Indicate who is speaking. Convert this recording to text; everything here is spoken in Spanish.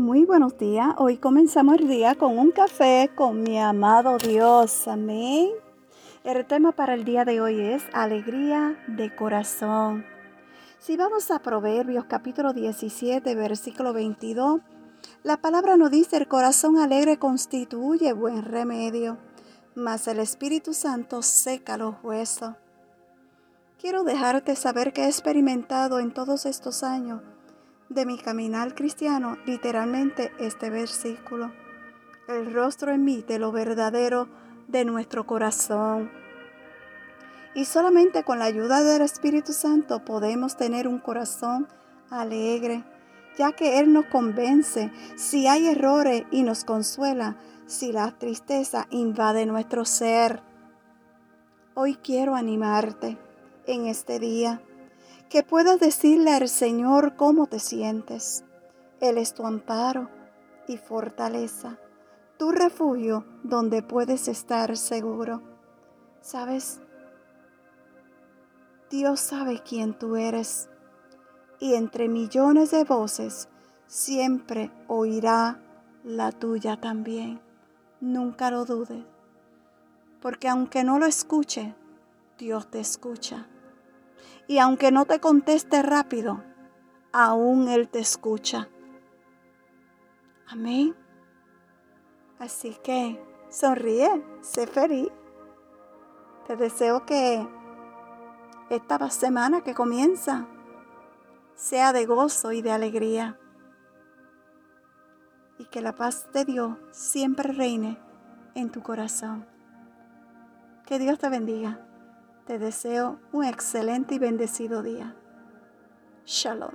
Speaker 1: Muy buenos días. Hoy comenzamos el día con un café con mi amado Dios. Amén. El tema para el día de hoy es alegría de corazón. Si vamos a Proverbios capítulo 17, versículo 22, la palabra nos dice el corazón alegre constituye buen remedio, mas el Espíritu Santo seca los huesos. Quiero dejarte saber que he experimentado en todos estos años de mi caminar cristiano literalmente este versículo. El rostro de lo verdadero de nuestro corazón. Y solamente con la ayuda del Espíritu Santo podemos tener un corazón alegre, ya que Él nos convence si hay errores y nos consuela si la tristeza invade nuestro ser. Hoy quiero animarte en este día que puedas decirle al Señor cómo te sientes. Él es tu amparo y fortaleza, tu refugio donde puedes estar seguro. ¿Sabes? Dios sabe quién tú eres y entre millones de voces siempre oirá la tuya también. Nunca lo dudes, porque aunque no lo escuche, Dios te escucha. Y aunque no te conteste rápido, aún Él te escucha. Amén. Así que sonríe, sé feliz. Te deseo que esta semana que comienza sea de gozo y de alegría. Y que la paz de Dios siempre reine en tu corazón. Que Dios te bendiga. Te deseo un excelente y bendecido día. Shalom.